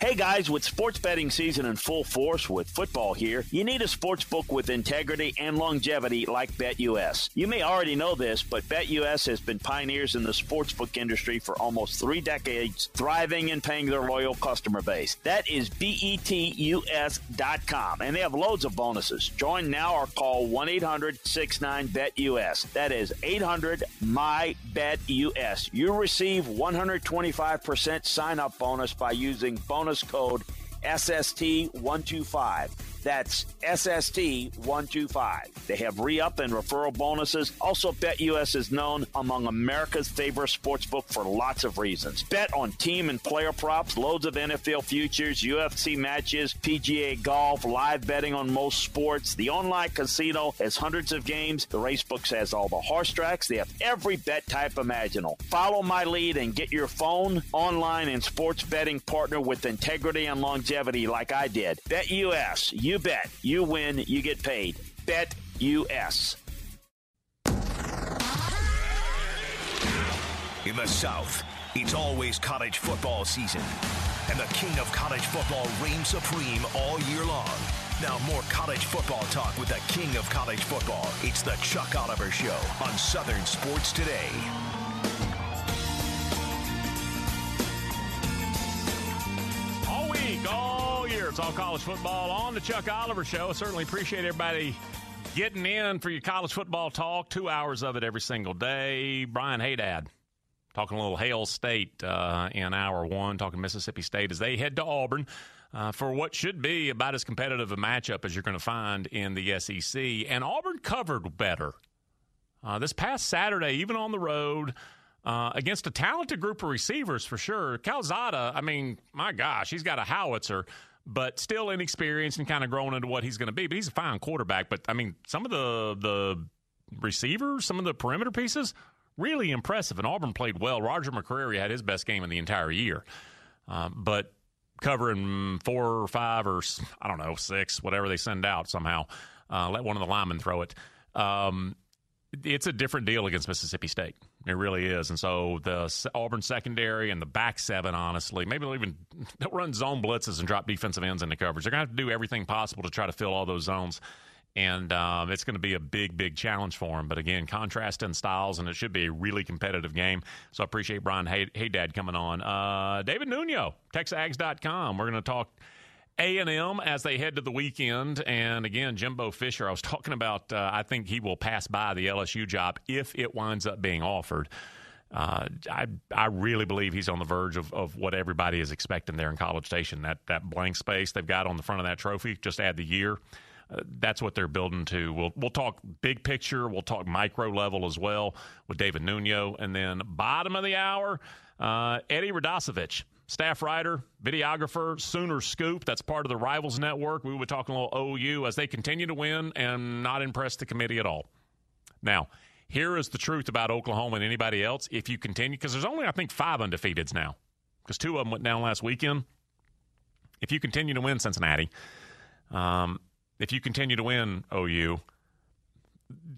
Hey guys, with sports betting season in full force with football here, you need a sports book with integrity and longevity like BetUS. You may already know this, but BetUS has been pioneers in the sportsbook industry for almost three decades, thriving and paying their loyal customer base. That is BETUS.com, and they have loads of bonuses. Join now or call 1 800 69 BetUS. That is 800 My BetUS. You receive 125% sign up bonus by using bonus bonus code SST125. That's SST125. They have re up and referral bonuses. Also, BetUS is known among America's favorite sportsbook for lots of reasons. Bet on team and player props, loads of NFL futures, UFC matches, PGA golf, live betting on most sports. The online casino has hundreds of games. The racebooks has all the horse tracks. They have every bet type imaginable. Follow my lead and get your phone, online, and sports betting partner with integrity and longevity like I did. BetUS. You bet. You win. You get paid. Bet US. In the South, it's always college football season, and the king of college football reigns supreme all year long. Now, more college football talk with the king of college football. It's the Chuck Oliver Show on Southern Sports Today. All college football on the Chuck Oliver Show. I certainly appreciate everybody getting in for your college football talk. Two hours of it every single day. Brian Haydad talking a little Hail State uh, in hour one, talking Mississippi State as they head to Auburn. Uh, for what should be about as competitive a matchup as you're going to find in the SEC. And Auburn covered better. Uh, this past Saturday, even on the road, uh, against a talented group of receivers for sure. Calzada, I mean, my gosh, he's got a howitzer, but still inexperienced and kind of growing into what he's going to be. But he's a fine quarterback. But I mean, some of the the receivers, some of the perimeter pieces, really impressive. And Auburn played well. Roger McCreary had his best game in the entire year. Uh, but covering four or five or I don't know six, whatever they send out somehow, uh, let one of the linemen throw it. Um, it's a different deal against Mississippi State. It really is. And so the Auburn secondary and the back seven, honestly, maybe they'll even they'll run zone blitzes and drop defensive ends into coverage. They're going to have to do everything possible to try to fill all those zones. And um, it's going to be a big, big challenge for them. But again, contrast in styles, and it should be a really competitive game. So I appreciate Brian Hey, hey Dad coming on. Uh, David Nuno, TexAgs.com. We're going to talk a&M as they head to the weekend. And again, Jimbo Fisher, I was talking about, uh, I think he will pass by the LSU job if it winds up being offered. Uh, I I really believe he's on the verge of, of what everybody is expecting there in College Station. That that blank space they've got on the front of that trophy, just add the year. Uh, that's what they're building to. We'll we'll talk big picture. We'll talk micro level as well with David Nuno, and then bottom of the hour, uh, Eddie Radosevich staff writer, videographer, Sooner Scoop. That's part of the Rivals Network. We were talking a little OU as they continue to win and not impress the committee at all. Now, here is the truth about Oklahoma and anybody else. If you continue, because there's only, I think, five undefeateds now, because two of them went down last weekend. If you continue to win Cincinnati, um, if you continue to win OU,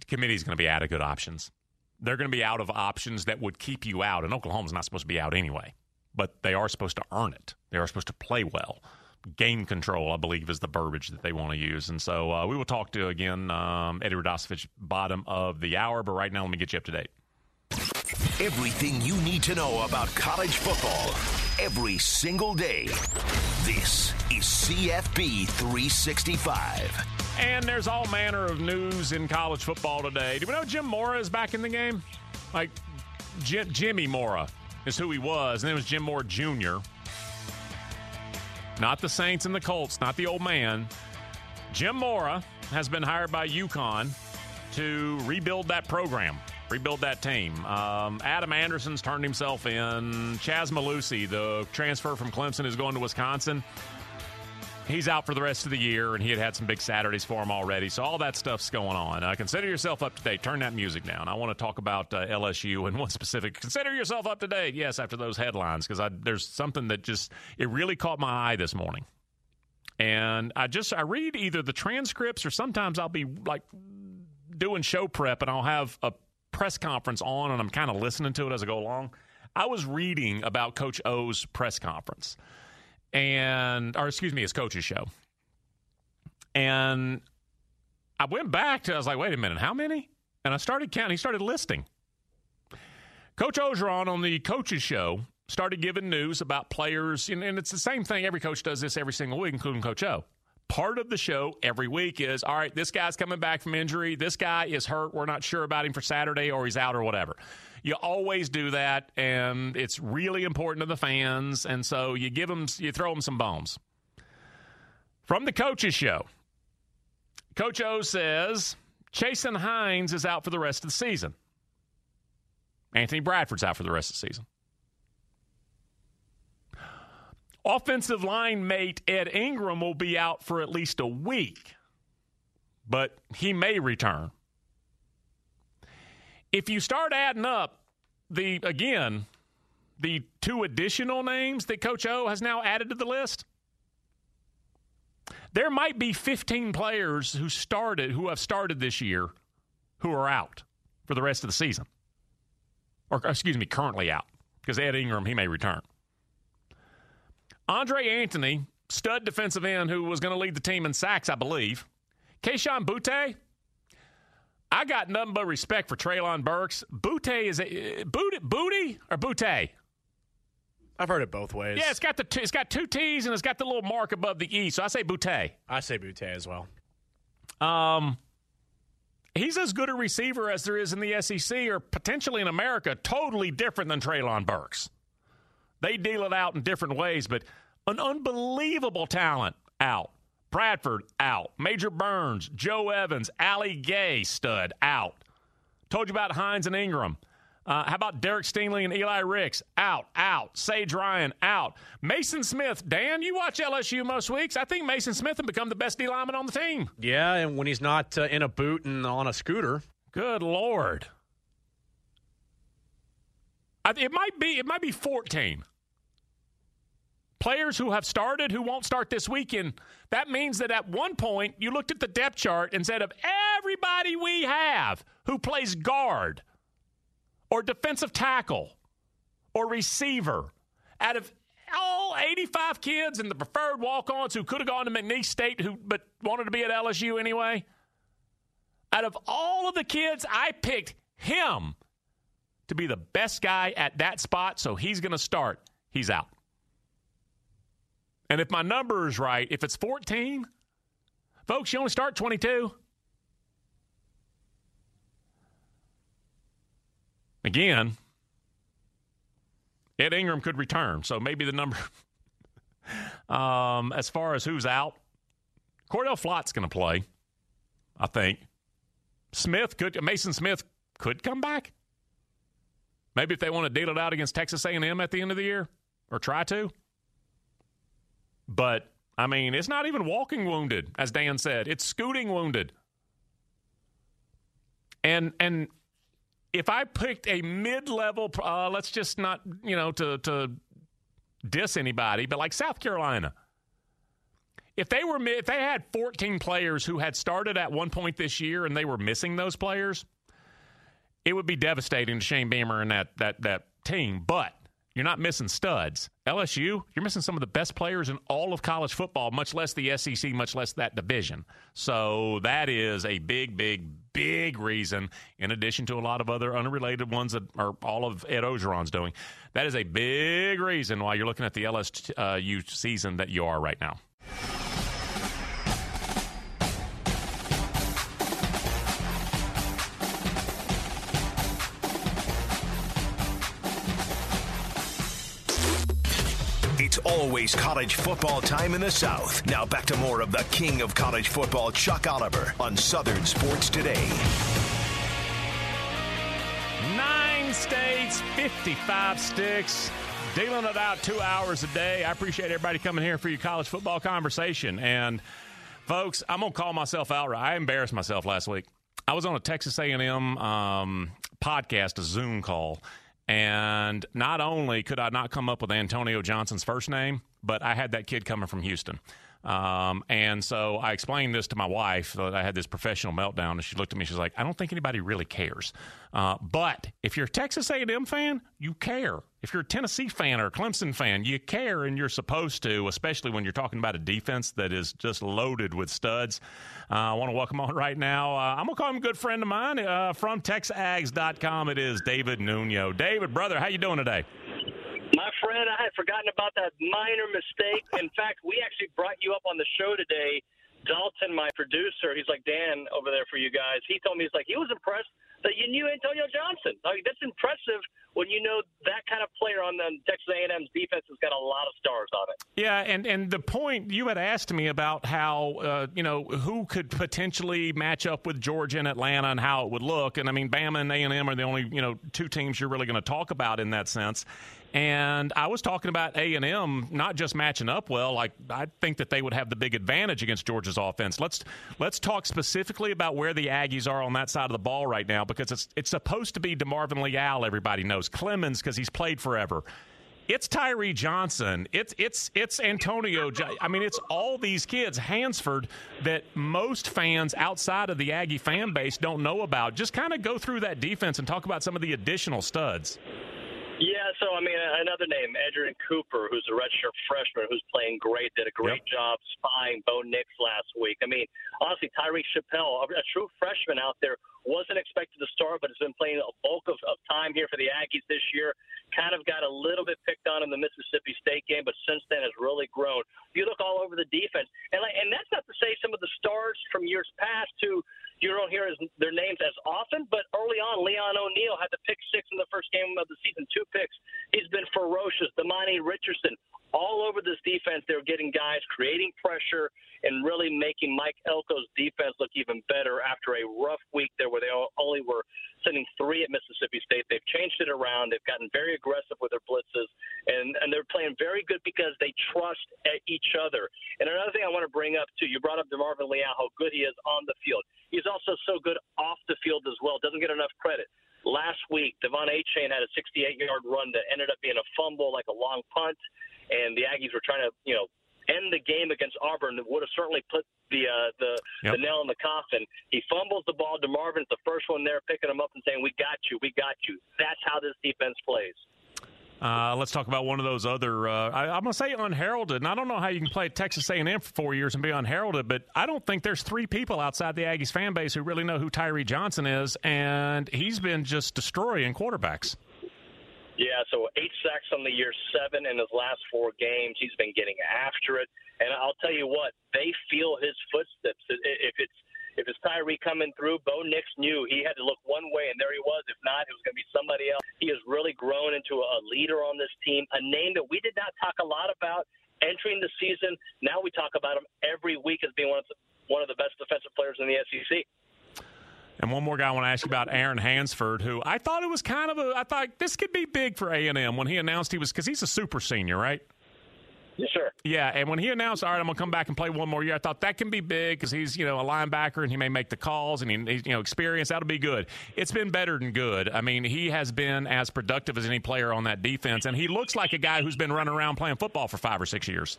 committee's going to be out of good options. They're going to be out of options that would keep you out, and Oklahoma's not supposed to be out anyway but they are supposed to earn it. They are supposed to play well. Game control, I believe, is the verbiage that they want to use. And so uh, we will talk to, again, um, Eddie Radosevich, bottom of the hour. But right now, let me get you up to date. Everything you need to know about college football every single day. This is CFB 365. And there's all manner of news in college football today. Do we know Jim Mora is back in the game? Like Jim, Jimmy Mora is who he was. And it was Jim Mora Jr. Not the Saints and the Colts, not the old man. Jim Mora has been hired by UConn to rebuild that program, rebuild that team. Um, Adam Anderson's turned himself in. Chez Mellusi, the transfer from Clemson, is going to Wisconsin he's out for the rest of the year, and he had had some big Saturdays for him already. So all that stuff's going on. Uh, consider yourself up to date. Turn that music down. I want to talk about uh, LSU and one specific. Consider yourself up to date. Yes, after those headlines, because there's something that just it really caught my eye this morning. And I just I read either the transcripts or sometimes I'll be like doing show prep and I'll have a press conference on and I'm kind of listening to it as I go along. I was reading about Coach O's press conference and or excuse me, his coach's show. And I went back to I was like, wait a minute, how many? And I started counting. He started listing. Coach Orgeron on the coach's show started giving news about players, and, and it's the same thing. Every coach does this every single week, including Coach O. Part of the show every week is all right, this guy's coming back from injury. This guy is hurt. We're not sure about him for Saturday or he's out or whatever. You always do that, and it's really important to the fans. And so you give them, you throw them some bones. From the coaches show, Coach O says Chasen Hines is out for the rest of the season. Anthony Bradford's out for the rest of the season. Offensive line mate Ed Ingram will be out for at least a week, but he may return. If you start adding up the, again, the two additional names that Coach O has now added to the list, there might be 15 players who started, who have started this year, who are out for the rest of the season. Or, excuse me, currently out, because Ed Ingram, he may return. Andre Anthony, stud defensive end who was going to lead the team in sacks, I believe. Kayshon Boutte, I got nothing but respect for Treylon Burks. Butte is a booty, booty or Butte? I've heard it both ways. Yeah, it's got the t- it's got two T's and it's got the little mark above the E, so I say Butte. I say Butte as well. Um, he's as good a receiver as there is in the SEC or potentially in America. Totally different than Treylon Burks. They deal it out in different ways, but an unbelievable talent out. Bradford out. Major Burns, Joe Evans, Ali Gaye stud out. Told you about Hines and Ingram. Uh, how about Derek Stingley and Eli Ricks? Out, out. Sage Ryan, out. Mason Smith, Dan, you watch LSU most weeks. I think Mason Smith has become the best D lineman on the team. Yeah, and when he's not uh, in a boot and on a scooter. Good Lord. I, it might be it might be 14 players who have started who won't start this weekend. That means that at one point you looked at the depth chart and said of everybody we have who plays guard or defensive tackle or receiver, out of all 85 kids and the preferred walk-ons who could have gone to McNeese State who but wanted to be at LSU anyway, out of all of the kids, I picked him to be the best guy at that spot, so he's going to start. He's out. And if my number is right, if it's 14, folks, you only start 22. Again, Ed Ingram could return, so maybe the number. um, as far as who's out, Cordell Flott's going to play, I think. Smith could, Mason Smith could come back. Maybe if they want to deal it out against Texas A&M at the end of the year, or try to. But I mean, it's not even walking wounded, as Dan said. It's scooting wounded. And and if I picked a mid-level, uh, let's just not you know to to diss anybody, but like South Carolina, if they were if they had 14 players who had started at one point this year and they were missing those players, it would be devastating to Shane Beamer and that that that team. But you're not missing studs. LSU, you're missing some of the best players in all of college football, much less the SEC, much less that division. So that is a big, big, big reason, in addition to a lot of other unrelated ones that are all of Ed Orgeron's doing. That is a big reason why you're looking at the LSU season that you are right now. It's always college football time in the South. Now back to more of the king of college football, Chuck Oliver, on Southern Sports Today. Nine states, 55 sticks, dealing it out two hours a day. I appreciate everybody coming here for your college football conversation. And folks, I'm gonna call myself out. I embarrassed myself last week. I was on a Texas A&M um, podcast, a Zoom call, and not only could I not come up with Antonio Johnson's first name, but I had that kid coming from Houston. Um, and so I explained this to my wife that I had this professional meltdown, and she looked at me. She's like, "I don't think anybody really cares." Uh, but if you're a Texas A&M fan, you care. If you're a Tennessee fan or a Clemson fan, you care, and you're supposed to, especially when you're talking about a defense that is just loaded with studs. Uh, I want to welcome on right now. Uh, I'm gonna call him a good friend of mine uh, from TexAgs.com. It is David Nuno. David, brother, how you doing today? My friend, I had forgotten about that minor mistake. In fact, we actually brought you up on the show today. Dalton, my producer, he's like Dan over there for you guys. He told me he's like he was impressed that you knew Antonio Johnson. Like that's impressive when you know that kind of player on the Texas A&M's defense has got a lot of stars on it. Yeah, and and the point you had asked me about how uh, you know who could potentially match up with Georgia and Atlanta and how it would look, and I mean Bama and A&M are the only you know two teams you're really going to talk about in that sense. And I was talking about A and M not just matching up well. Like I think that they would have the big advantage against Georgia's offense. Let's let's talk specifically about where the Aggies are on that side of the ball right now because it's it's supposed to be DeMarvin Leal. Everybody knows Clemons because he's played forever. It's Tyree Johnson. It's it's it's Antonio. I mean, it's all these kids. Hansford that most fans outside of the Aggie fan base don't know about. Just kind of go through that defense and talk about some of the additional studs. Yeah, so I mean, another name, Edgerrin Cooper, who's a redshirt freshman who's playing great, did a great yep. job spying Bo Nix last week. I mean, honestly, Tyreek Chappell, a, a true freshman out there, wasn't expected to start, but has been playing a bulk of, of time here for the Aggies this year. Kind of got a little bit picked on in the Mississippi State game, but since then has really grown. You look all over the defense, and like, and that's not to say some of the stars from years past who you don't hear his, their names as often, but early on, Leon O'Neal had the pick six in the first game of the season, two picks. He's been ferocious. Demani Richardson, all over this defense, they're getting guys creating pressure and really making Mike Elko's defense look even better after a rough week there where they only were sending three at Mississippi State. They've changed it around. They've gotten very aggressive with their blitzes, and, and they're playing very good because they trust each other. And another thing I want to bring up, too, you brought up DeMarvin Leal, how good he is on the field. He's also so good off the field as well. Doesn't get enough credit. Last week, De'Von Achane had a 68-yard run that ended up being a fumble, like a long punt, and the Aggies were trying to, you know, end the game against Auburn that would have certainly put the uh, the, yep. the nail in the coffin. He fumbles the ball. to DeMarvin's the first one there, picking him up and saying, "We got you, we got you." That's how this defense plays. Uh, let's talk about one of those other. Uh, I, am going to say unheralded, and I don't know how you can play Texas A&M for four years and be unheralded, but I don't think there's three people outside the Aggies fan base who really know who Tyree Johnson is, and he's been just destroying quarterbacks. Yeah, so eight sacks on the year, seven in his last four games. He's been getting after it, and I'll tell you what, they feel his footsteps. If it's if it's Tyree coming through, Bo Nix knew he had to look one way, and there he was. If not, it was going to be somebody else. He has really grown into a leader on this team, a name that we did not talk a lot about entering the season. Now we talk about him every week as being one of the, one of the best defensive players in the SEC. And one more guy I want to ask you about, Aaron Hansford, who I thought it was kind of a, I thought this could be big for A and M when he announced he was because he's a super senior, right? Sir. Yeah, and when he announced, all right, I'm going to come back and play one more year, I thought that can be big because he's, you know, a linebacker and he may make the calls and he, he's, you know, experience. That'll be good. It's been better than good. I mean, he has been as productive as any player on that defense, and he looks like a guy who's been running around playing football for five or six years.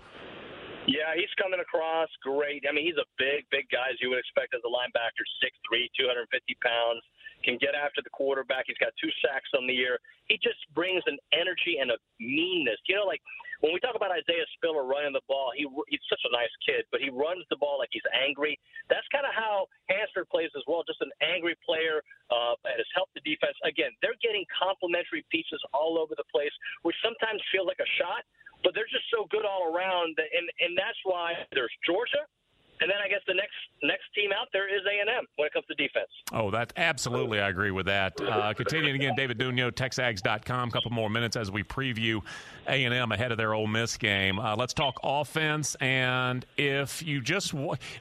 Yeah, he's coming across great. I mean, he's a big, big guy as you would expect as a linebacker, 6'3", 250 pounds can get after the quarterback. He's got two sacks on the year. He just brings an energy and a meanness. You know, like when we talk about Isaiah Spiller running the ball, he he's such a nice kid, but he runs the ball like he's angry. That's kind of how Hansford plays as well. Just an angry player uh, has helped the defense. Again, they're getting complementary pieces all over the place, which sometimes feel like a shot, but they're just so good all around. And and that's why there's Georgia and then I guess the next next team out there is A and M when it comes to defense. Oh, that absolutely, I agree with that. Uh, continuing again, David Nuno, TexAgs.com. A couple more minutes as we preview A and M ahead of their Ole Miss game. Uh, let's talk offense. And if you just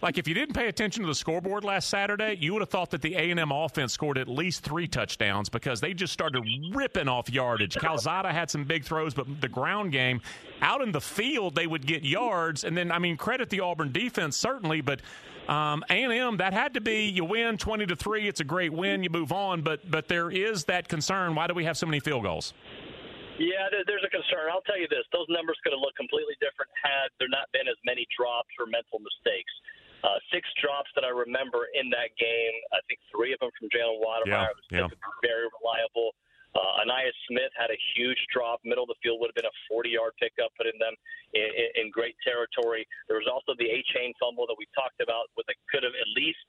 like, if you didn't pay attention to the scoreboard last Saturday, you would have thought that the A and M offense scored at least three touchdowns because they just started ripping off yardage. Calzada had some big throws, but the ground game out in the field they would get yards. And then, I mean, credit the Auburn defense certainly certainly, but um, A&M that had to be you win 20 to 3 it's a great win you move on but but there is that concern why do we have so many field goals yeah, there's a concern. I'll tell you this: those numbers could have looked completely different had there not been as many drops or mental mistakes. Uh, six drops that I remember in that game. I think three of them from Jalen Wydermyer. Yeah, was very reliable. Ainias Smith had a huge drop. Middle of the field would have been a 40-yard pickup, putting them in, in, in great territory. There was also the Achane fumble that we talked about, with that could have at least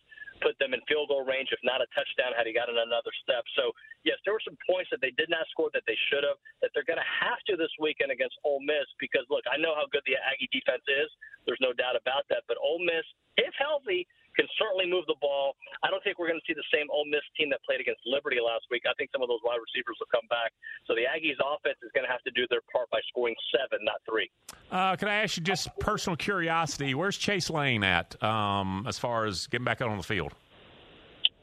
put them in field goal range, if not a touchdown, had he gotten another step. So, yes, there were some points that they did not score that they should have, that they're going to have to this weekend against Ole Miss because, look, I know how good the Aggie defense is. There's no doubt about that. But Ole Miss, if healthy, can certainly move the ball. I don't think we're going to see the same Ole Miss team that played against Liberty last week. I think some of those wide receivers will come back. So the Aggies' offense is going to have to do their part by scoring seven, not three. Uh, can I ask you just personal curiosity? Where's Chase Lane at um, as far as getting back out on the field?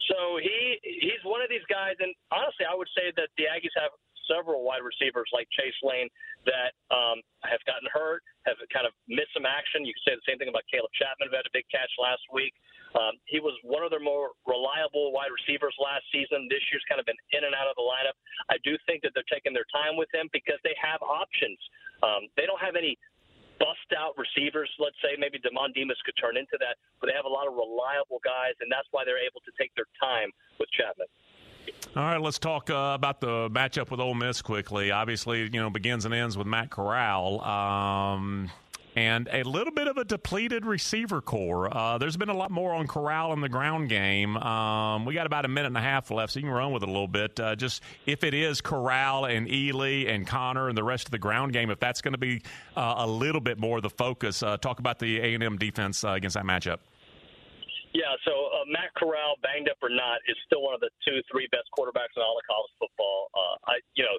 So he he's one of these guys, and honestly, I would say that the Aggies have several wide receivers like Chase Lane that um, have gotten hurt, have kind of missed some action. You can say the same thing about Caleb Chapman, who had a big catch last week. Um, he was one of their more reliable wide receivers last season. This year's kind of been in and out of the lineup. I do think that they're taking their time with him because they have options. Um, they don't have any bust out receivers, let's say. Maybe Demond Demas could turn into that, but they have a lot of reliable guys, and that's why they're able to take their time with Chapman. All right, let's talk uh, about the matchup with Ole Miss quickly. Obviously, you know, begins and ends with Matt Corral. Um, and a little bit of a depleted receiver core. Uh, there's been a lot more on Corral in the ground game. Um, we got about a minute and a half left, so you can run with it a little bit. Uh, just if it is Corral and Ealy and Conner and the rest of the ground game, if that's going to be uh, a little bit more the focus, uh, talk about the A and M defense uh, against that matchup. Yeah, so uh, Matt Corral, banged up or not, is still one of the two, three best quarterbacks in all of college football. I, you know,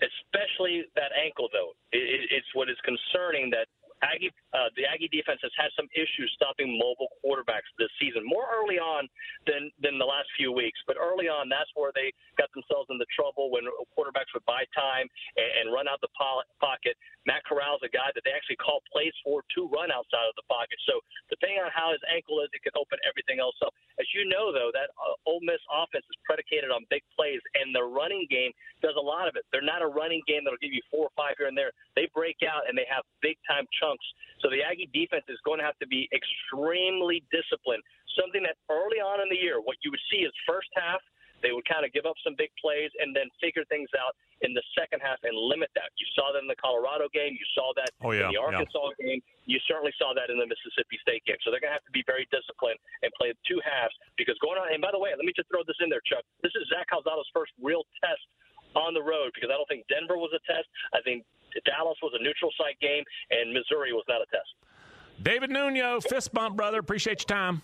especially that ankle though, it, it's what is concerning that Aggie, uh, the Aggie defense has had some issues stopping mobile quarterbacks this season. More early on than than the last few weeks, but early on, that's where they got themselves into trouble when quarterbacks would buy time and, and run out the po- pocket. Matt Corral's a guy that they actually call plays for to run outside of the pocket. So depending on how his ankle is, it can open everything else up. As you know, though, that uh, Ole Miss offense is predicated on big plays, and the running game does a lot of it. They're not a running game that'll give you four or five here and there. They break out and they have big time chunks. So the Aggie defense is going to have to be extremely disciplined. Something that early on in the year, what you would see is first half – they would kind of give up some big plays and then figure things out in the second half and limit that. You saw that in the Colorado game. You saw that oh, yeah, in the Arkansas yeah. game. You certainly saw that in the Mississippi State game. So they're going to have to be very disciplined and play two halves because going on. And by the way, let me just throw this in there, Chuck. This is Zach Calzada's first real test on the road because I don't think Denver was a test. I think Dallas was a neutral site game and Missouri was not a test. David Nuno, fist bump, brother. Appreciate your time.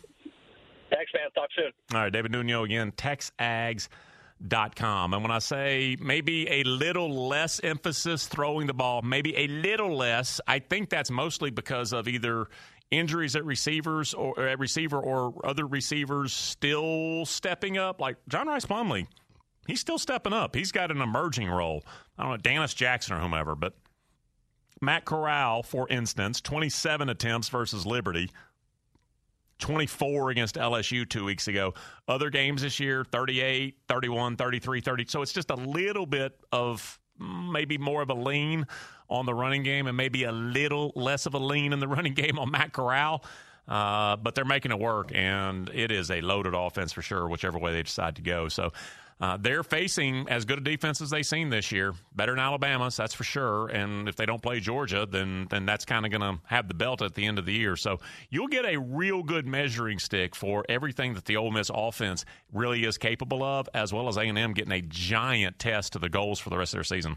Thanks, man. Talk soon. All right, David Nuno again, texags.com. And when I say maybe a little less emphasis throwing the ball, maybe a little less, I think that's mostly because of either injuries at receivers or at receiver or other receivers still stepping up, like John Rhys Plumlee. He's still stepping up. He's got an emerging role. I don't know, Dannis Jackson or whomever, but Matt Corral, for instance, 27 attempts versus Liberty, 24 against LSU two weeks ago. Other games this year 38, 31, 33, 30. So it's just a little bit of maybe more of a lean on the running game and maybe a little less of a lean in the running game on Matt Corral. Uh, but they're making it work, and it is a loaded offense for sure, whichever way they decide to go. So uh, they're facing as good a defense as they've seen this year, better than Alabama's, that's for sure. And if they don't play Georgia, then then that's kind of going to have the belt at the end of the year. So you'll get a real good measuring stick for everything that the Ole Miss offense really is capable of, as well as A and M getting a giant test to the goals for the rest of their season.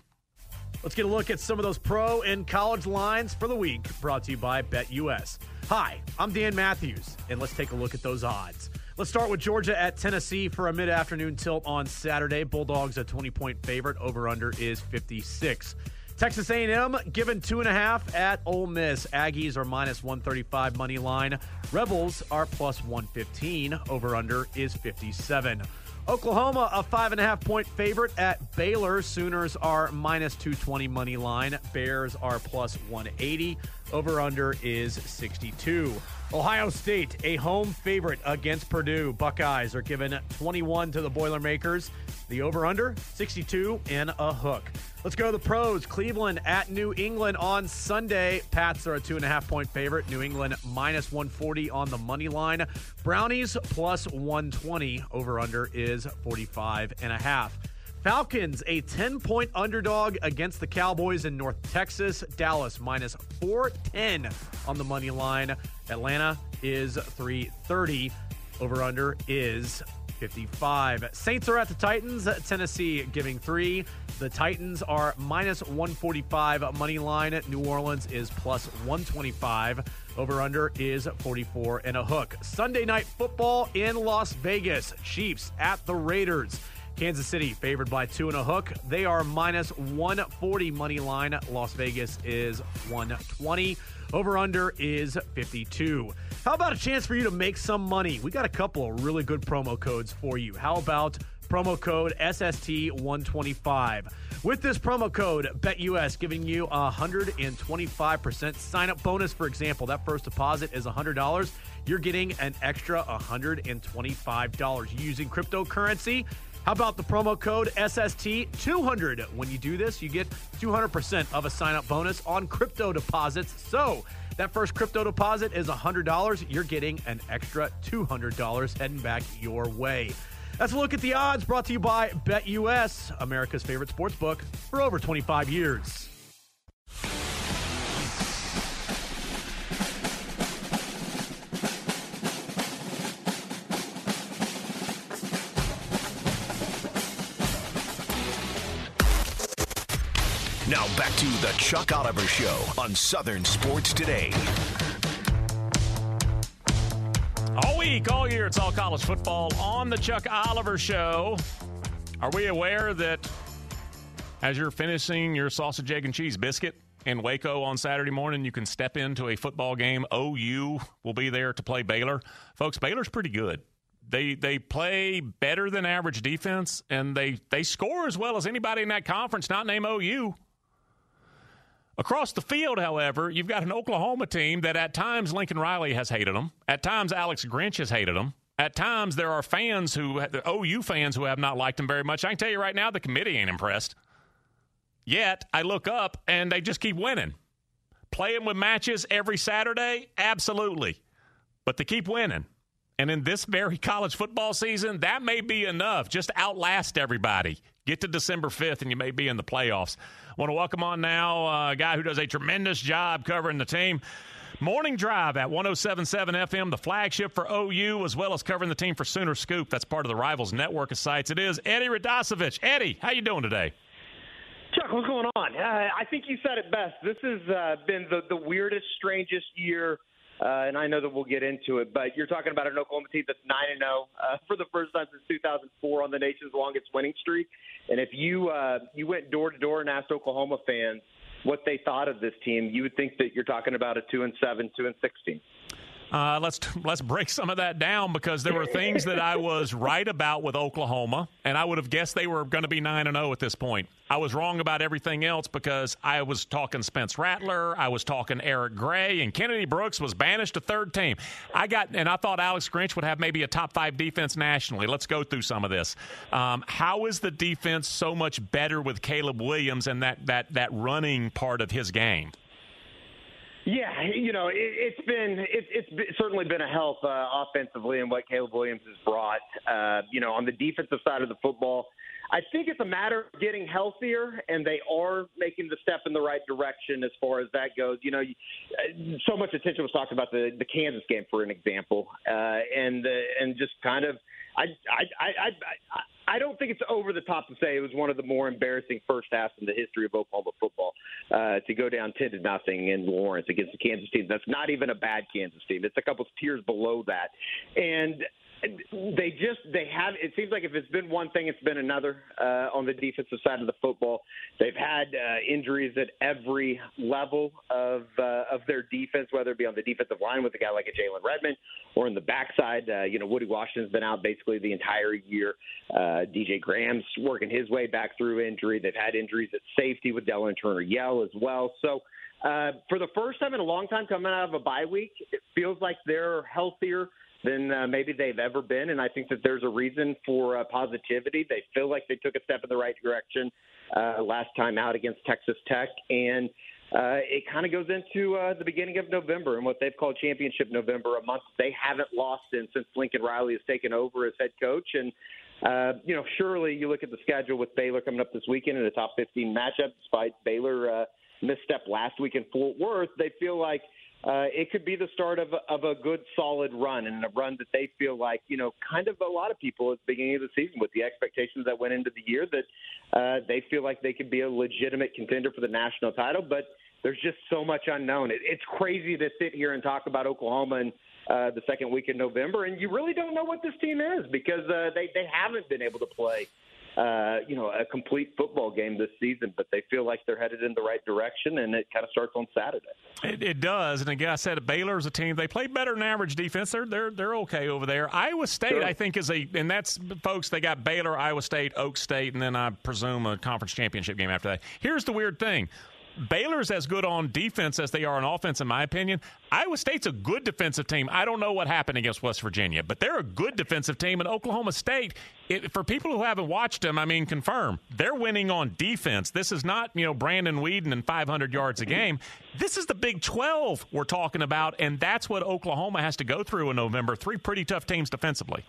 Let's get a look at some of those pro and college lines for the week, brought to you by BetUS. Hi, I'm Dan Matthews, and let's take a look at those odds. Let's start with Georgia at Tennessee for a mid afternoon tilt on Saturday. Bulldogs a 20 point favorite. Over under is 56. Texas A&M given two and a half at Ole Miss. Aggies are minus 135 money line. Rebels are plus 115. Over under is 57. Oklahoma a five and a half point favorite at Baylor. Sooners are minus 220 money line. Bears are plus 180. Over under is 62. Ohio State, a home favorite against Purdue. Buckeyes are given 21 to the Boilermakers. The over under, 62 and a hook. Let's go to the pros. Cleveland at New England on Sunday. Pats are a two and a half point favorite. New England minus 140 on the money line. Brownies plus 120. Over under is 45 and a half. Falcons, a 10 point underdog against the Cowboys in North Texas. Dallas minus 410 on the money line. Atlanta is 330. Over under is 55. Saints are at the Titans. Tennessee giving three. The Titans are minus 145 money line. New Orleans is plus 125. Over under is 44 and a hook. Sunday night football in Las Vegas. Chiefs at the Raiders. Kansas City favored by two and a hook. They are minus 140 money line. Las Vegas is 120. Over under is 52. How about a chance for you to make some money? We got a couple of really good promo codes for you. How about promo code SST125? With this promo code, BetUS giving you a 125% sign up bonus. For example, that first deposit is $100. You're getting an extra $125 using cryptocurrency. How about the promo code SST200? When you do this, you get 200% of a sign up bonus on crypto deposits. So, that first crypto deposit is $100. You're getting an extra $200 heading back your way. That's a look at the odds brought to you by BetUS, America's favorite sports book for over 25 years. Now back to the Chuck Oliver Show on Southern Sports Today. All week, all year, it's all college football on the Chuck Oliver Show. Are we aware that as you're finishing your sausage, egg, and cheese biscuit in Waco on Saturday morning, you can step into a football game? OU will be there to play Baylor. Folks, Baylor's pretty good. They they play better than average defense, and they they score as well as anybody in that conference, not name OU. Across the field, however, you've got an Oklahoma team that at times Lincoln Riley has hated them. At times Alex Grinch has hated them. At times there are fans who, OU fans who have not liked them very much. I can tell you right now, the committee ain't impressed. Yet I look up and they just keep winning. Playing with matches every Saturday? Absolutely. But they keep winning. And in this very college football season, that may be enough. Just outlast everybody. Get to December 5th and you may be in the playoffs. Want to welcome on now uh, a guy who does a tremendous job covering the team. Morning Drive at 1077 FM, the flagship for OU, as well as covering the team for Sooner Scoop. That's part of the Rivals network of sites. It is Eddie Radosevich. Eddie, how you doing today? Chuck, what's going on? Uh, I think you said it best. This has uh, been the, the weirdest, strangest year uh, and I know that we'll get into it, but you're talking about an Oklahoma team that's nine and zero uh, for the first time since 2004 on the nation's longest winning streak. And if you uh, you went door to door and asked Oklahoma fans what they thought of this team, you would think that you're talking about a two and seven, two and sixteen. Uh, let's let's break some of that down because there were things that I was right about with Oklahoma, and I would have guessed they were going to be nine and zero oh at this point. I was wrong about everything else because I was talking Spence Rattler, I was talking Eric Gray, and Kennedy Brooks was banished to third team. I got and I thought Alex Grinch would have maybe a top five defense nationally. Let's go through some of this. Um, how is the defense so much better with Caleb Williams and that that that running part of his game? Yeah, you know, it, has been it, it's been, certainly been a help uh, offensively in what Caleb Williams has brought. Uh, you know, on the defensive side of the football, I think it's a matter of getting healthier, and they are making the step in the right direction as far as that goes. You know, so much attention was talked about the the Kansas game, for an example, uh, and uh, and just kind of, I I I. I, I don't think it's over the top to say it was one of the more embarrassing first halves in the history of Oklahoma football uh, to go down ten to nothing in Lawrence against the Kansas team. That's not even a bad Kansas team. It's a couple of tiers below that, and they just they have it seems like if it's been one thing it's been another uh, on the defensive side of the football. They've had uh, injuries at every level of uh, of their defense whether it be on the defensive line with a guy like a Jalen Redmond or in the backside. Uh, you know Woody Washington's been out basically the entire year. Uh, DJ Graham's working his way back through injury. They've had injuries at safety with Dylan Turner Yell as well. So uh, for the first time in a long time coming out of a bye week it feels like they're healthier than uh, maybe they've ever been, and I think that there's a reason for uh, positivity. They feel like they took a step in the right direction uh, last time out against Texas Tech, and uh, it kind of goes into uh, the beginning of November and what they've called Championship November, a month they haven't lost in since Lincoln Riley has taken over as head coach. And, uh, you know, surely you look at the schedule with Baylor coming up this weekend in a top 15 matchup, despite Baylor uh, misstep last week in Fort Worth, they feel like uh, it could be the start of, of a good, solid run and a run that they feel like, you know, kind of a lot of people at the beginning of the season with the expectations that went into the year that uh, they feel like they could be a legitimate contender for the national title. But there's just so much unknown. It, it's crazy to sit here and talk about Oklahoma and uh, the second week in November, and you really don't know what this team is because uh, they they haven't been able to play uh, you know, a complete football game this season, but they feel like they're headed in the right direction, and it kind of starts on Saturday. It, it does, and again, I said Baylor is a team they play better than average defense. They're they're they're okay over there. Iowa State, sure. I think, is a and that's folks. They got Baylor, Iowa State, Oak State, and then I presume a conference championship game after that. Here's the weird thing: Baylor's as good on defense as they are on offense, in my opinion. Iowa State's a good defensive team. I don't know what happened against West Virginia, but they're a good defensive team. And Oklahoma State, it, for people who haven't watched them, I mean, confirm they're winning on defense. This is not you know Brandon Weeden and 500 yards a game. This is the Big 12 we're talking about, and that's what Oklahoma has to go through in November. Three pretty tough teams defensively.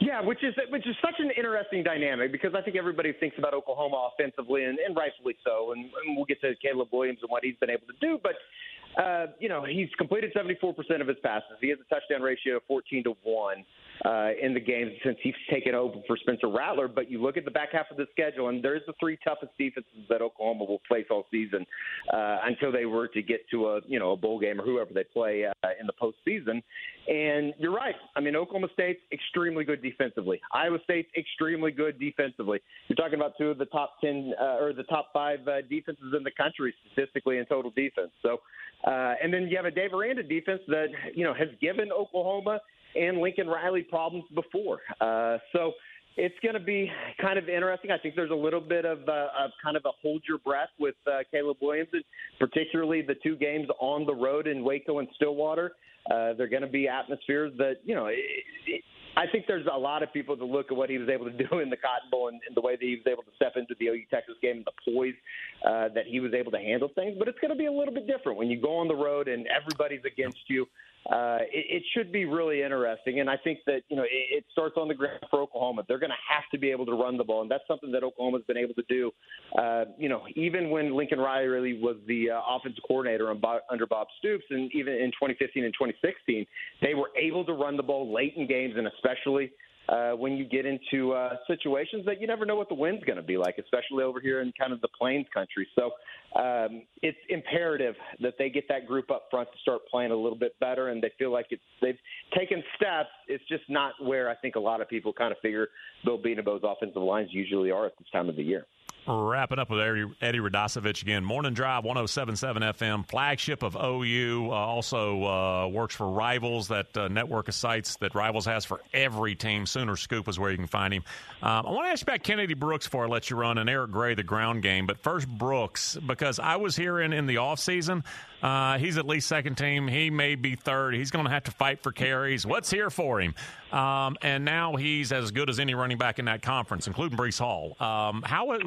Yeah, which is which is such an interesting dynamic because I think everybody thinks about Oklahoma offensively and, and rightfully so, and, and we'll get to Caleb Williams and what he's been able to do. But uh, you know, he's completed 74% of his passes. He has a touchdown ratio of 14 to one uh, in the games since he's taken over for Spencer Rattler. But you look at the back half of the schedule, and there's the three toughest defenses that Oklahoma will face all season uh, until they were to get to a you know a bowl game or whoever they play uh, in the postseason. And you're right. I mean, Oklahoma State's extremely good defensively. Iowa State's extremely good defensively. You're talking about two of the top ten uh, or the top five uh, defenses in the country statistically in total defense. So. Uh, and then you have a Dave Aranda defense that you know has given Oklahoma and Lincoln Riley problems before. Uh, so it's going to be kind of interesting. I think there's a little bit of, uh, of kind of a hold your breath with uh, Caleb Williams, and particularly the two games on the road in Waco and Stillwater. Uh, they're going to be atmospheres that you know. It, it, I think there's a lot of people to look at what he was able to do in the Cotton Bowl and, and the way that he was able to step into the OU Texas game and the poise uh, that he was able to handle things. But it's going to be a little bit different when you go on the road and everybody's against you uh, it, it should be really interesting. And I think that, you know, it, it starts on the ground for Oklahoma. They're going to have to be able to run the ball, and that's something that Oklahoma's been able to do. Uh, you know, even when Lincoln Riley was the uh, offensive coordinator under Bob Stoops, and even in 2015 and 2016, they were able to run the ball late in games, and especially uh, when you get into uh, situations that you never know what the wind's going to be like, especially over here in kind of the plains country. So um, it's imperative that they get that group up front to start playing a little bit better, and they feel like it's they've taken steps. It's just not where I think a lot of people kind of figure Bill Bedenbaugh's offensive lines usually are at this time of the year. Wrapping up with Eddie, Eddie Radosevich again. Morning Drive, 1077 FM, flagship of OU. Uh, also uh, works for Rivals, that uh, network of sites that Rivals has for every team. Sooner Scoop is where you can find him. Um, I want to ask you about Kennedy Brooks before I let you run, and Eric Gray, the ground game. But first, Brooks, because I was hearing in the offseason, uh, he's at least second team. He may be third. He's going to have to fight for carries. What's here for him? Um, and now he's as good as any running back in that conference, including Breece Hall. Um, how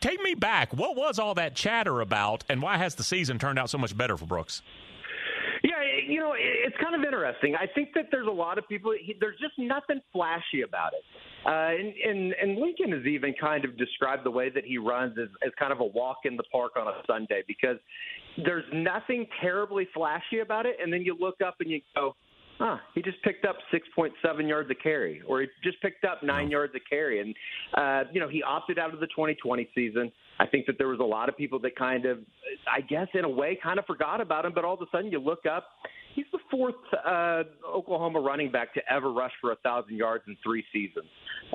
take me back? What was all that chatter about, and why has the season turned out so much better for Brooks? Yeah, you know, it's kind of interesting. I think that there's a lot of people. He, there's just nothing flashy about it. Uh, and, and and Lincoln has even kind of described the way that he runs as, as kind of a walk in the park on a Sunday because there's nothing terribly flashy about it. And then you look up and you go, huh, he just picked up 6.7 yards a carry, or he just picked up nine yards a carry. And, uh, you know, he opted out of the 2020 season. I think that there was a lot of people that kind of, I guess, in a way, kind of forgot about him. But all of a sudden, you look up, he's the fourth uh, Oklahoma running back to ever rush for a thousand yards in three seasons,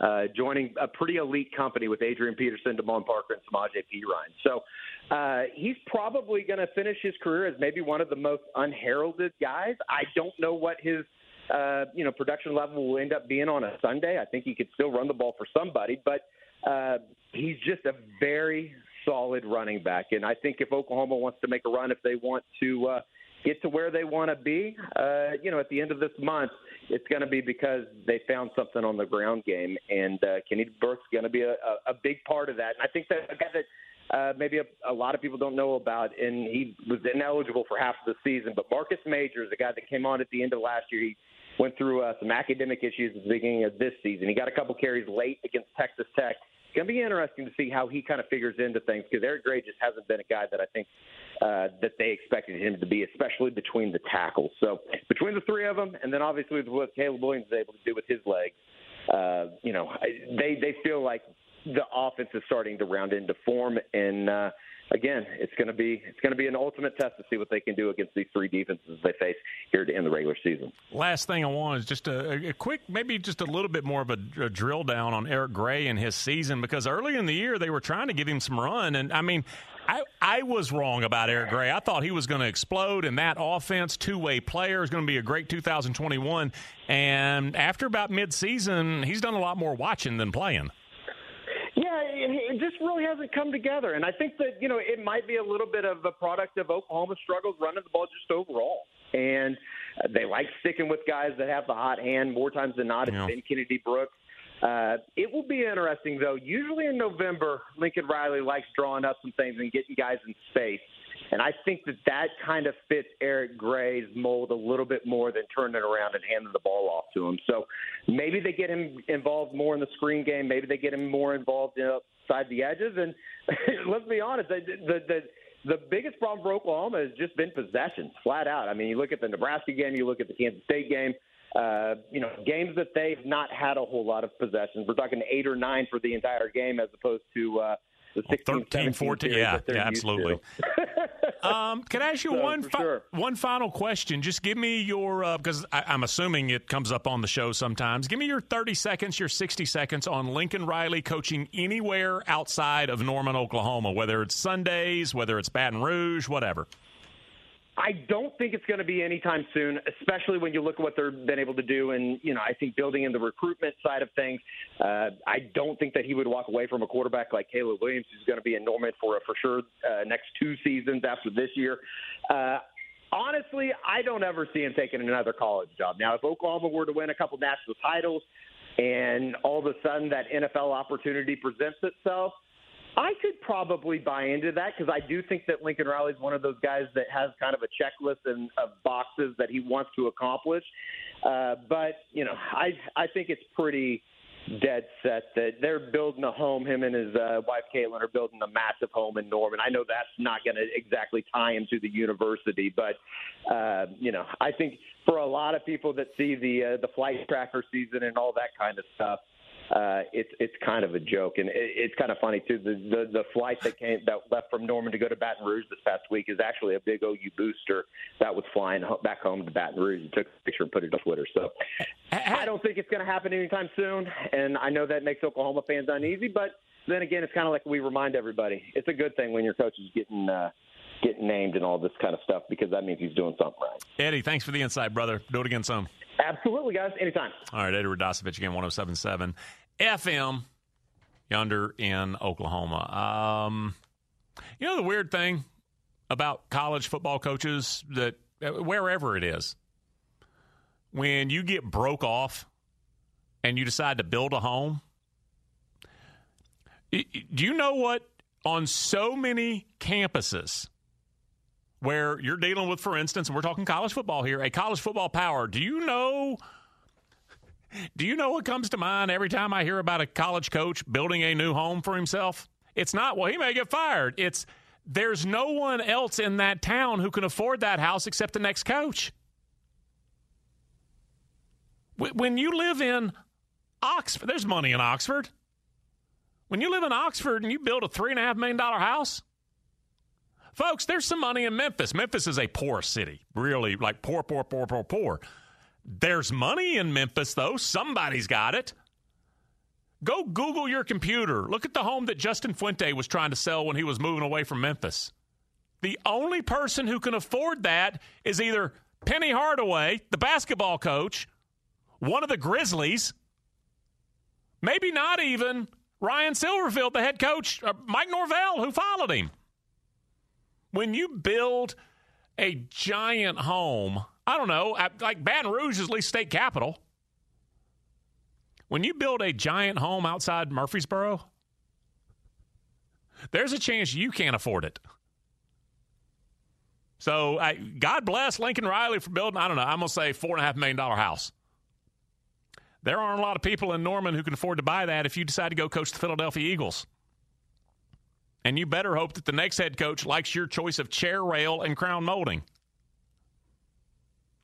uh, joining a pretty elite company with Adrian Peterson, Devon Parker, and Samaje Perine. So uh, he's probably going to finish his career as maybe one of the most unheralded guys. I don't know what his uh, you know production level will end up being on a Sunday. I think he could still run the ball for somebody, but uh, he's just a very solid running back. And I think if Oklahoma wants to make a run, if they want to uh, get to where they want to be, uh, you know, at the end of this month, it's going to be because they found something on the ground game, and uh, Kenny Burke's going to be a, a, a big part of that. And I think that a guy that uh, maybe a, a lot of people don't know about, and he was ineligible for half of the season. But Marcus Majors, the guy that came on at the end of last year, he went through uh, some academic issues at the beginning of this season. He got a couple carries late against Texas Tech. It's going to be interesting to see how he kind of figures into things because Eric Gray just hasn't been a guy that I think uh, that they expected him to be, especially between the tackles. So between the three of them, and then obviously with what Caleb Williams is able to do with his legs, uh, you know, they they feel like the offense is starting to round into form, and uh, again, it's going to be it's going to be an ultimate test to see what they can do against these three defenses they face here to end the regular season. Last thing I want is just a, a quick, maybe just a little bit more of a, a, drill down on Eric Gray and his season because early in the year they were trying to give him some run, and I mean. I, I was wrong about Eric Gray. I thought he was going to explode in that offense. Two way player is going to be a great 2021. And after about midseason, he's done a lot more watching than playing. Yeah, it just really hasn't come together. And I think that, you know, it might be a little bit of a product of Oklahoma's struggles running the ball just overall. And they like sticking with guys that have the hot hand more times than not. It's yeah. been Kennedy Brooks. Uh, it will be interesting, though. Usually in November, Lincoln Riley likes drawing up some things and getting guys in space. And I think that that kind of fits Eric Gray's mold a little bit more than turning around and handing the ball off to him. So maybe they get him involved more in the screen game. Maybe they get him more involved outside the edges. And let's be honest, the, the, the the biggest problem for Oklahoma has just been possessions, flat out. I mean, you look at the Nebraska game, you look at the Kansas State game. Uh, you know, games that they've not had a whole lot of possessions. We're talking eight or nine for the entire game, as opposed to uh, the 16, 13, 14. Yeah, yeah, absolutely. um, can I ask you so, one fi- sure. one final question? Just give me your uh, because I, I'm assuming it comes up on the show sometimes. Give me your 30 seconds, your 60 seconds on Lincoln Riley coaching anywhere outside of Norman, Oklahoma, whether it's Sundays, whether it's Baton Rouge, whatever. I don't think it's going to be anytime soon, especially when you look at what they've been able to do. And, you know, I think building in the recruitment side of things, uh, I don't think that he would walk away from a quarterback like Caleb Williams, who's going to be in Norman for a, for sure uh, next two seasons after this year. Uh, honestly, I don't ever see him taking another college job. Now, if Oklahoma were to win a couple national titles and all of a sudden that NFL opportunity presents itself – I could probably buy into that because I do think that Lincoln Riley is one of those guys that has kind of a checklist and of boxes that he wants to accomplish. Uh, but you know, I I think it's pretty dead set that they're building a home. Him and his uh, wife Caitlin are building a massive home in Norman. I know that's not going to exactly tie him to the university, but uh, you know, I think for a lot of people that see the uh, the flight tracker season and all that kind of stuff uh, it's it's kind of a joke, and it, it's kind of funny too. The, the the flight that came that left from Norman to go to Baton Rouge this past week is actually a big OU booster that was flying back home to Baton Rouge. and took a picture and put it on Twitter. So I don't think it's going to happen anytime soon, and I know that makes Oklahoma fans uneasy, but then again, it's kind of like we remind everybody: it's a good thing when your coach is getting. Uh, getting named and all this kind of stuff because that means he's doing something right. Eddie, thanks for the insight, brother. Do it again soon. Absolutely, guys. Anytime. All right, Eddie Radosevich again, 1077 FM yonder in Oklahoma. Um, you know the weird thing about college football coaches that wherever it is, when you get broke off and you decide to build a home, do you know what on so many campuses where you're dealing with, for instance, and we're talking college football here, a college football power, do you know do you know what comes to mind every time I hear about a college coach building a new home for himself? It's not, well, he may get fired. It's there's no one else in that town who can afford that house except the next coach. When you live in Oxford, there's money in Oxford. When you live in Oxford and you build a $3.5 million house, folks, there's some money in Memphis. Memphis is a poor city, really, like poor, poor, poor, poor, poor. There's money in Memphis, though. Somebody's got it. Go Google your computer. Look at the home that Justin Fuente was trying to sell when he was moving away from Memphis. The only person who can afford that is either Penny Hardaway, the basketball coach, one of the Grizzlies, maybe not even Ryan Silverfield, the head coach, uh, Mike Norvell, who followed him. When you build a giant home, I don't know, like Baton Rouge is at least state capital. When you build a giant home outside Murfreesboro, there's a chance you can't afford it. So, I, God bless Lincoln Riley for building, I don't know, I'm going to say $4.5 million house. There aren't a lot of people in Norman who can afford to buy that if you decide to go coach the Philadelphia Eagles. And you better hope that the next head coach likes your choice of chair rail and crown molding.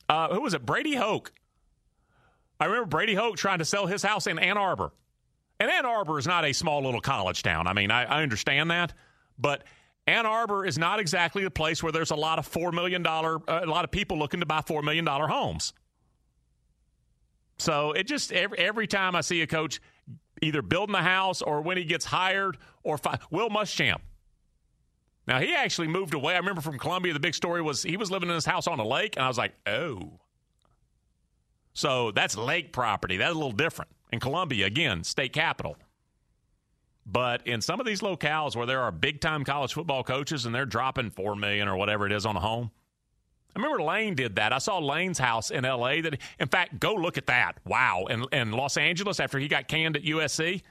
Uh, who was it? Brady Hoke. I remember Brady Hoke trying to sell his house in Ann Arbor. And Ann Arbor is not a small little college town. I mean, I, I understand that. But Ann Arbor is not exactly the place where there's a lot of $4 million, uh, a lot of people looking to buy $4 million homes. So it just every, every time I see a coach either building the house or when he gets hired or fi- Will Muschamp. Now he actually moved away. I remember from Columbia. The big story was he was living in his house on a lake, and I was like, oh. So that's lake property. That's a little different. In Columbia, again, state capital. But in some of these locales where there are big time college football coaches and they're dropping four million or whatever it is on a home, I remember Lane did that. I saw Lane's house in L.A. That, in fact, go look at that. Wow, in, in Los Angeles after he got canned at USC.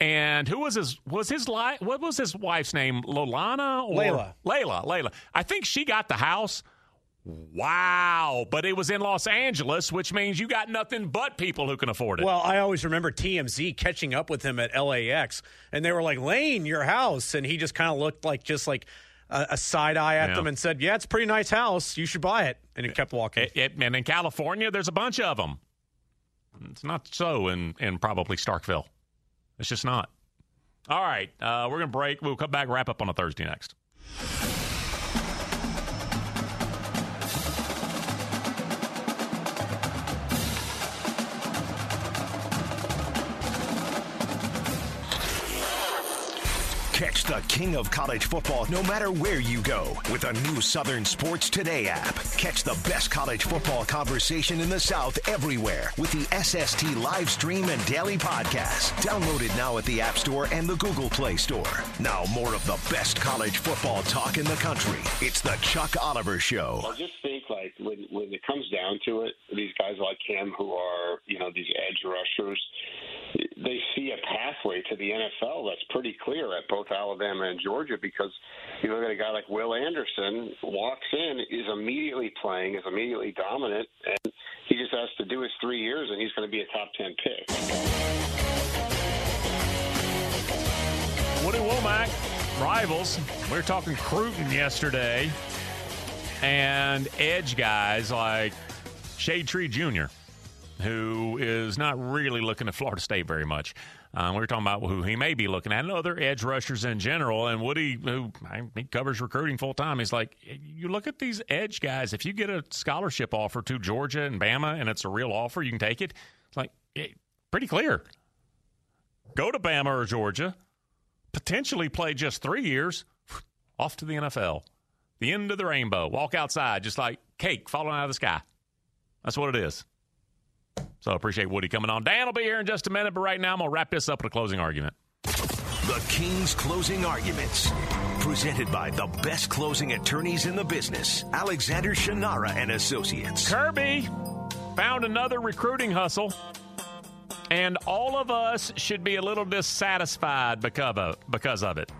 And who was his was his li- what was his wife's name? Lolana or Layla. Layla. Layla. I think she got the house. Wow, but it was in Los Angeles, which means you got nothing but people who can afford it. Well, I always remember TMZ catching up with him at LAX, and they were like, "Lane, your house," and he just kind of looked like just like a, a side eye at Yeah. them and said, "Yeah, it's a pretty nice house. You should buy it." And he kept walking. It- it- and in California, there's a bunch of them. It's not so in, in probably Starkville. It's just not. All right, uh, we're going to break. We'll come back, wrap up on a Thursday next. Catch the king of college football no matter where you go with a new Southern Sports Today app. Catch the best college football conversation in the South everywhere with the SST live stream and daily podcast. Download it now at the App Store and the Google Play Store. Now, more of the best college football talk in the country. It's the Chuck Oliver Show. I just think like when when it comes down to it, these guys like him who are you know these edge rushers, they see a pathway to the NFL that's pretty clear at both Alabama and Georgia because you look at a guy like Will Anderson walks in is immediately playing is immediately dominant and he just has to do his three years and he's going to be a top ten pick. Woody Wommack, rivals. We were talking Cruton yesterday, and edge guys like Shade Tree Jr., who is not really looking at Florida State very much. Um, we were talking about who he may be looking at, and other edge rushers in general. And Woody, who I, he covers recruiting full time, he's like, you look at these edge guys. If you get a scholarship offer to Georgia and Bama, and it's a real offer, you can take it. It's like eh, pretty clear. Go to Bama or Georgia potentially play just three years, off to the NFL. The end of the rainbow. Walk outside just like cake falling out of the sky. That's what it is. So I appreciate Woody coming on. Dan will be here in just a minute, but right now I'm going to wrap this up with a closing argument. The King's Closing Arguments. Presented by the best closing attorneys in the business, Alexander Shunnarah and Associates. Kirby found another recruiting hustle, and all of us should be a little dissatisfied because of, because of it.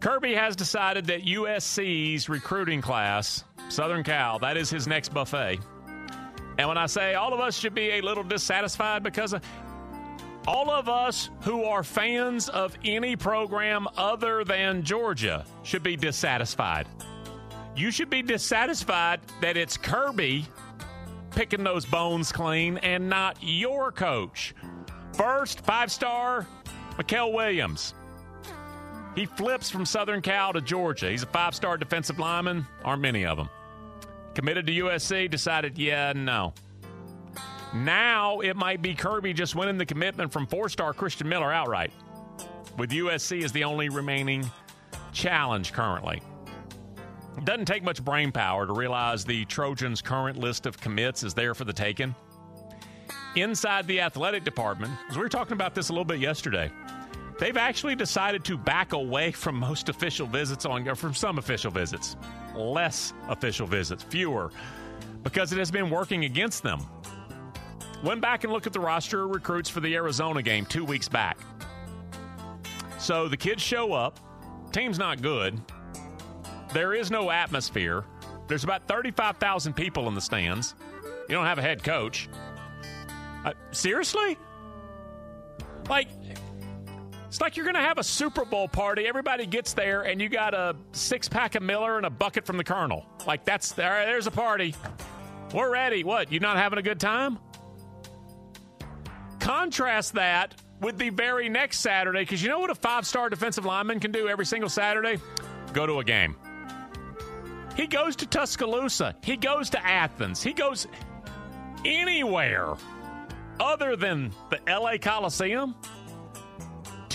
Kirby has decided that USC's recruiting class, Southern Cal, that is his next buffet. And when I say all of us should be a little dissatisfied because of all of us who are fans of any program other than Georgia should be dissatisfied. You should be dissatisfied that it's Kirby picking those bones clean and not your coach. First, five star, Mykel Williams. He flips from Southern Cal to Georgia. He's a five star defensive lineman. Aren't many of them. Committed to USC, decided, yeah, no. Now it might be Kirby just winning the commitment from four star Christian Miller outright, with USC as the only remaining challenge currently. It doesn't take much brain power to realize the Trojans' current list of commits is there for the taking. Inside the athletic department, as we were talking about this a little bit yesterday, they've actually decided to back away from most official visits on, from some official visits, less official visits, fewer, because it has been working against them. Went back and looked at the roster of recruits for the Arizona game two weeks back. So the kids show up. Team's not good. There is no atmosphere. There's about 35,000 people in the stands. You don't have a head coach. Uh, seriously? Like, it's like you're going to have a Super Bowl party. Everybody gets there, and you got a six pack of Miller and a bucket from the Colonel. Like, that's there. There's a party. We're ready. What? You not having a good time? Contrast that with the very next Saturday, because you know what a five star defensive lineman can do every single Saturday? Go to a game. He goes to Tuscaloosa. He goes to Athens. He goes anywhere other than the LA Coliseum.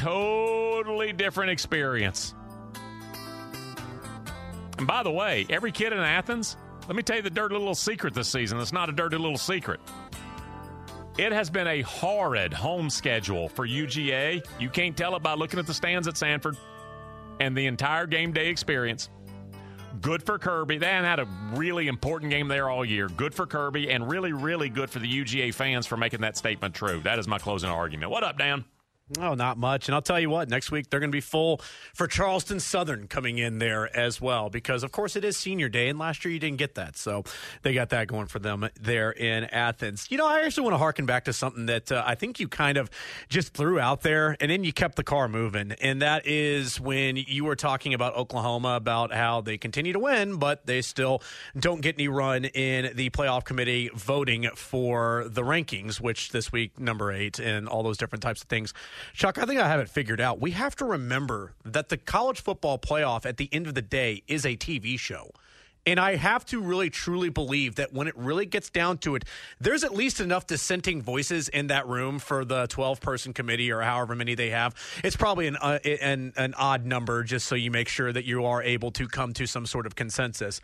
Totally different experience. And by the way, every kid in Athens, let me tell you the dirty little secret this season. It's not a dirty little secret. It has been a horrid home schedule for UGA. You can't tell it by looking at the stands at Sanford and the entire game day experience. Good for Kirby. They had a really important game there all year. Good for Kirby, and really, really good for the UGA fans for making that statement true. That is my closing argument. What up, Dan? Oh, not much. And I'll tell you what, next week they're going to be full for Charleston Southern coming in there as well, because of course it is senior day, and last year you didn't get that. So they got that going for them there in Athens. You know, I actually want to harken back to something that uh, I think you kind of just threw out there, and then you kept the car moving. And that is when you were talking about Oklahoma, about how they continue to win, but they still don't get any run in the playoff committee voting for the rankings, which this week, number eight, and all those different types of things. Chuck, I think I have it figured out. We have to remember that the college football playoff at the end of the day is a TV show. And I have to really truly believe that when it really gets down to it, there's at least enough dissenting voices in that room for the 12 person committee or however many they have. It's probably an, uh, an, an odd number just so you make sure that you are able to come to some sort of consensus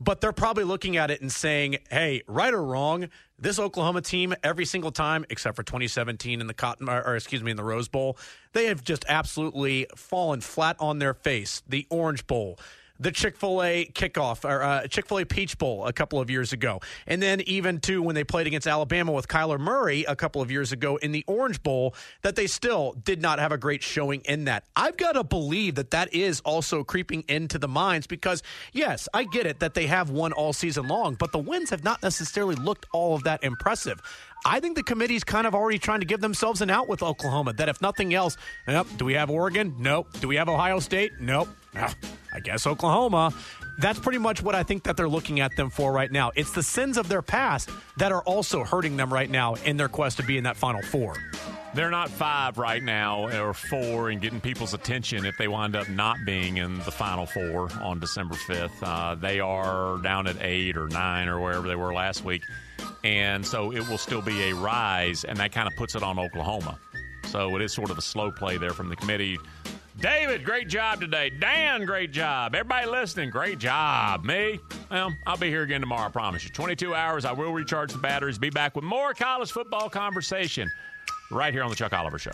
but they're probably looking at it and saying, hey, right or wrong, this Oklahoma team, every single time, except for 2017 in the Cotton, or excuse me, in the Rose Bowl, they have just absolutely fallen flat on their face. The Orange Bowl, the Chick fil A kickoff or uh, Chick fil A Peach Bowl a couple of years ago. And then even too when they played against Alabama with Kyler Murray a couple of years ago in the Orange Bowl, that they still did not have a great showing in that. I've got to believe that that is also creeping into the minds because, yes, I get it that they have won all season long, but the wins have not necessarily looked all of that impressive. I think the committee's kind of already trying to give themselves an out with Oklahoma. That if nothing else, yep, do we have Oregon? Nope. Do we have Ohio State? Nope. I guess Oklahoma. That's pretty much what I think that they're looking at them for right now. It's the sins of their past that are also hurting them right now in their quest to be in that Final Four. They're not five right now or four and getting people's attention if they wind up not being in the Final Four on December 5th. Uh, they are down at eight or nine or wherever they were last week. And so it will still be a rise, and that kind of puts it on Oklahoma. So it is sort of a slow play there from the committee. David, great job today. Dan, great job. Everybody listening, great job. Me, well, I'll be here again tomorrow, I promise you. 22 hours, I will recharge the batteries, be back with more college football conversation right here on The Chuck Oliver Show.